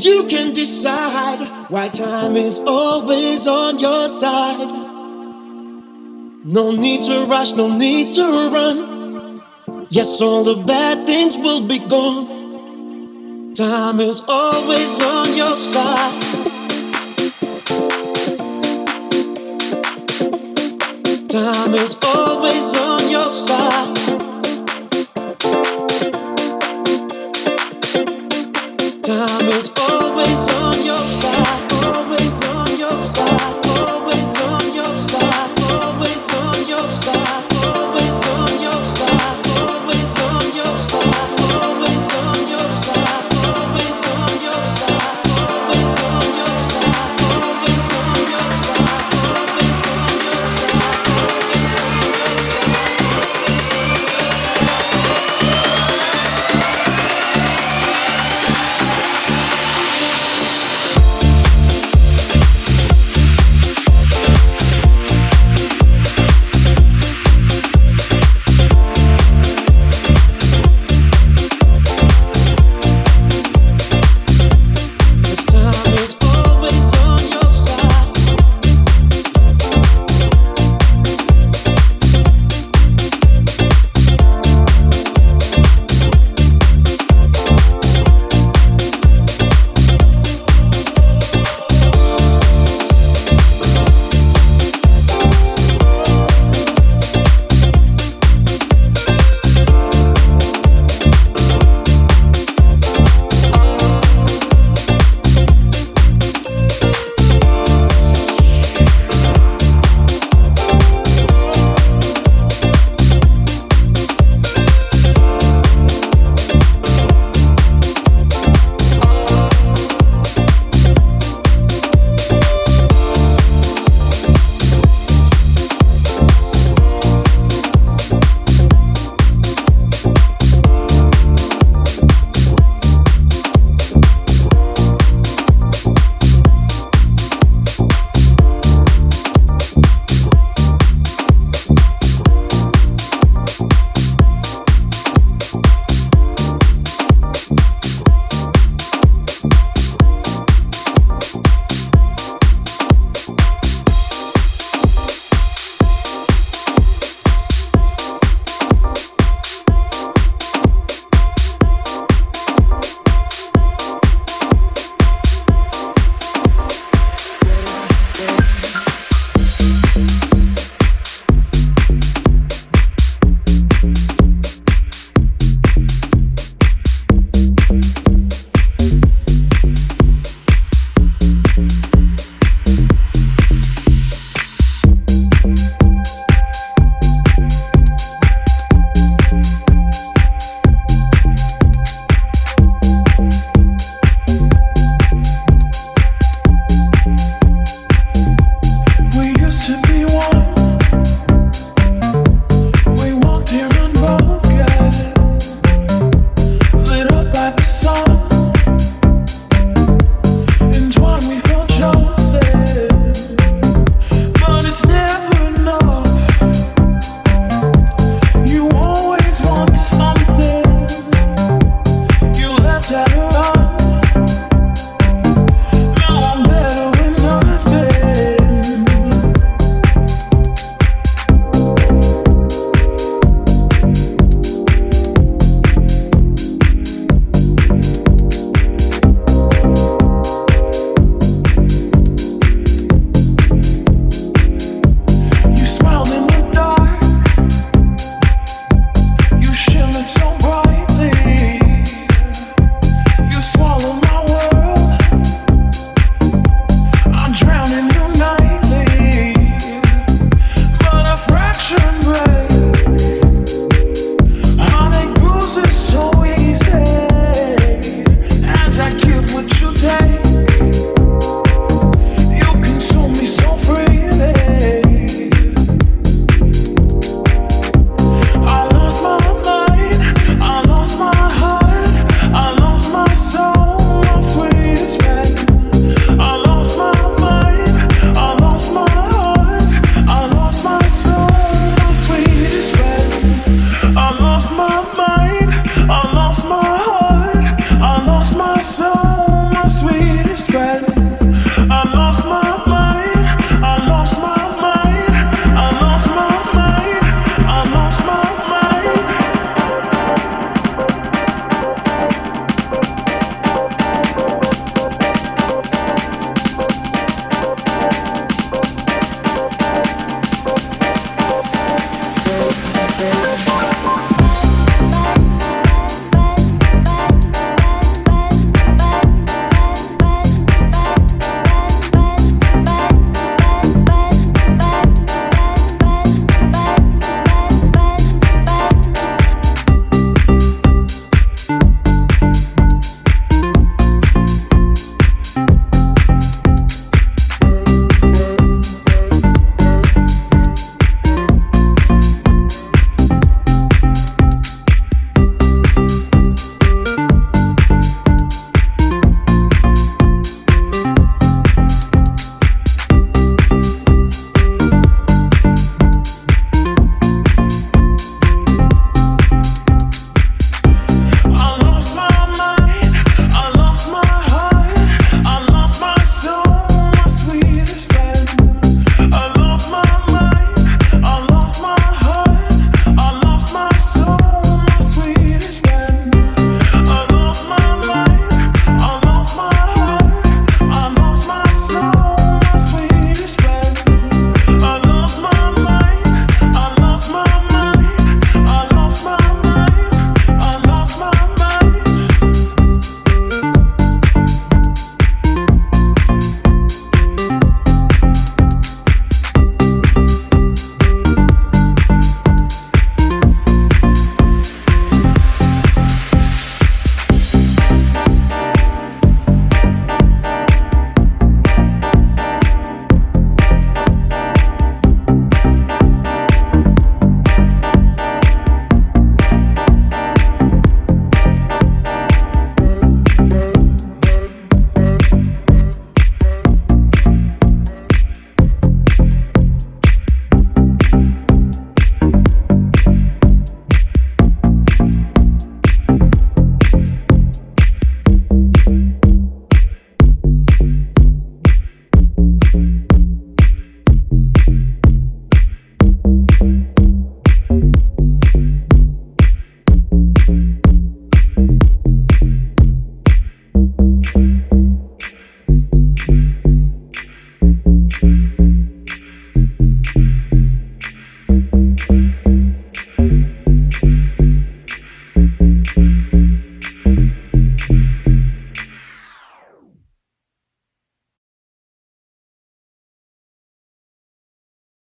You can decide why time is always on your side. No need to rush, no need to run. Yes, all the bad things will be gone. Time is always on your side. Time is always on your side. Time is